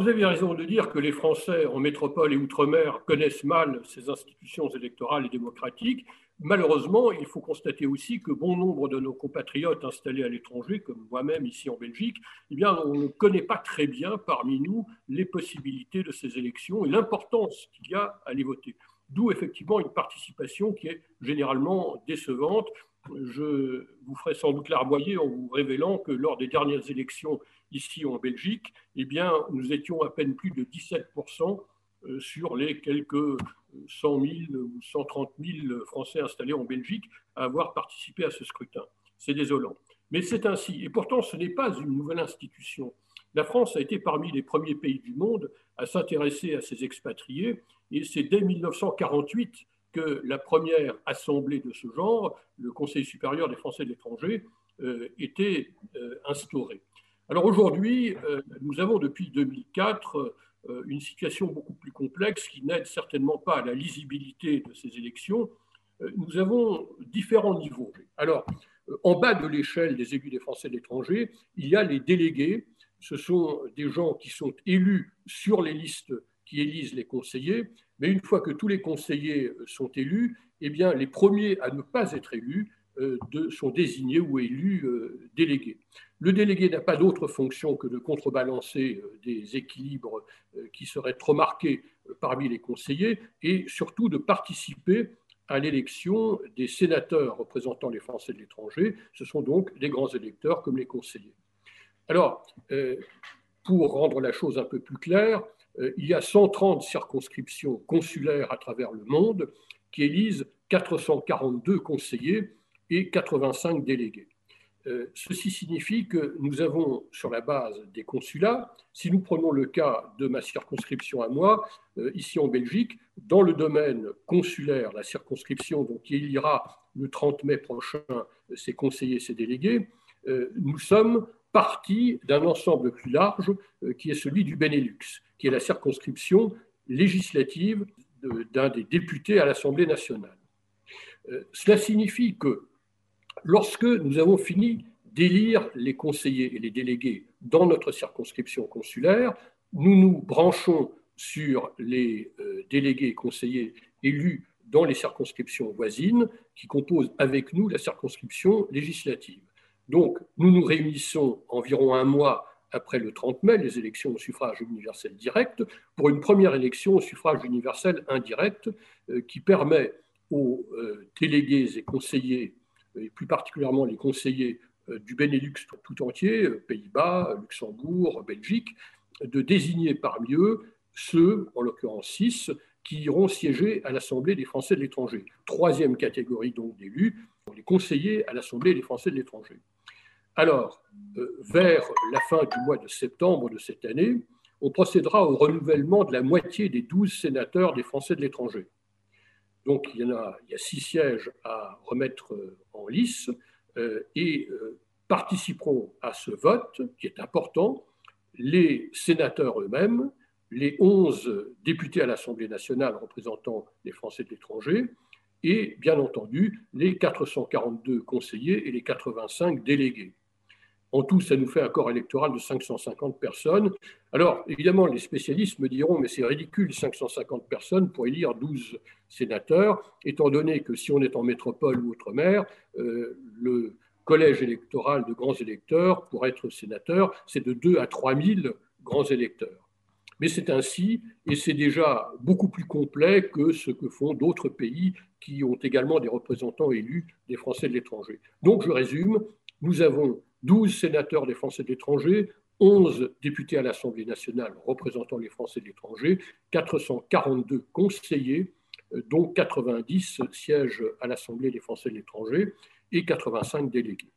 Vous avez raison de dire que les Français en métropole et outre-mer connaissent mal ces institutions électorales et démocratiques. Malheureusement, il faut constater aussi que bon nombre de nos compatriotes installés à l'étranger, comme moi-même ici en Belgique, eh bien, on ne connaît pas très bien parmi nous les possibilités de ces élections et l'importance qu'il y a à les voter. D'où effectivement une participation qui est généralement décevante. Je vous ferai sans doute larmoyer en vous révélant que lors des dernières élections ici en Belgique, eh bien, nous étions à peine plus de 17% euh, sur les quelques 100 000 ou 130 000 Français installés en Belgique à avoir participé à ce scrutin. C'est désolant. Mais c'est ainsi. Et pourtant, ce n'est pas une nouvelle institution. La France a été parmi les premiers pays du monde à s'intéresser à ces expatriés. Et c'est dès 1948 la première assemblée de ce genre, le Conseil supérieur des Français de l'étranger, euh, était euh, instaurée. Alors aujourd'hui, euh, nous avons depuis 2004 euh, une situation beaucoup plus complexe qui n'aide certainement pas à la lisibilité de ces élections. Nous avons différents niveaux. Alors, en bas de l'échelle des élus des Français de l'étranger, il y a les délégués. Ce sont des gens qui sont élus sur les listes qui élisent les conseillers. Mais une fois que tous les conseillers sont élus, eh bien, les premiers à ne pas être élus sont désignés ou élus délégués. Le délégué n'a pas d'autre fonction que de contrebalancer euh, des équilibres euh, qui seraient trop marqués euh, parmi les conseillers et surtout de participer à l'élection des sénateurs représentant les Français de l'étranger. Ce sont donc les grands électeurs comme les conseillers. Alors, pour rendre la chose un peu plus claire, il y a 130 circonscriptions consulaires à travers le monde qui élisent 442 conseillers et 85 délégués. Euh, ceci signifie que nous avons, sur la base des consulats, si nous prenons le cas de ma circonscription à moi, euh, ici en Belgique, dans le domaine consulaire, la circonscription il y aura le 30 mai prochain ses conseillers, ses délégués, euh, nous sommes partis d'un ensemble plus large qui est celui du Benelux, qui est la circonscription législative d'un des députés à l'Assemblée nationale. Cela signifie que Lorsque nous avons fini d'élire les conseillers et les délégués dans notre circonscription consulaire, nous nous branchons sur les euh, délégués et conseillers élus dans les circonscriptions voisines qui composent avec nous la circonscription législative. Donc, nous nous réunissons environ un mois après le 30 mai, les élections au suffrage universel direct, pour une première élection au suffrage universel indirect euh, qui permet aux euh, délégués et conseillers et plus particulièrement les conseillers euh, du Benelux tout entier, euh, Pays-Bas, Luxembourg, Belgique, de désigner parmi eux ceux, en l'occurrence six, qui iront siéger à l'Assemblée des Français de l'étranger. Troisième catégorie donc d'élus, les conseillers à l'Assemblée des Français de l'étranger. Alors, euh, vers la fin du mois de septembre de cette année, on procédera au renouvellement de la moitié des douze sénateurs des Français de l'étranger. Donc il y, a, six sièges à remettre en lice euh, et euh, participeront à ce vote, qui est important, les sénateurs eux-mêmes, les 11 députés à l'Assemblée nationale représentant les Français de l'étranger, et bien entendu les 442 conseillers et les 85 délégués. En tout, ça nous fait un corps électoral de 550 personnes. Alors, évidemment, les spécialistes me diront, mais c'est ridicule, 550 personnes pour élire 12 sénateurs, étant donné que si on est en métropole ou outre-mer, euh, le collège électoral de grands électeurs, pour être sénateur, c'est de 2 à 3 000 grands électeurs. Mais c'est ainsi, et c'est déjà beaucoup plus complet que ce que font d'autres pays qui ont également des représentants élus des Français de l'étranger. Donc, je résume, nous avons 12 sénateurs des Français de l'étranger, 11 députés à l'Assemblée nationale représentant les Français de l'étranger, 442 conseillers, euh, dont 90 sièges à l'Assemblée des Français de l'étranger et 85 délégués.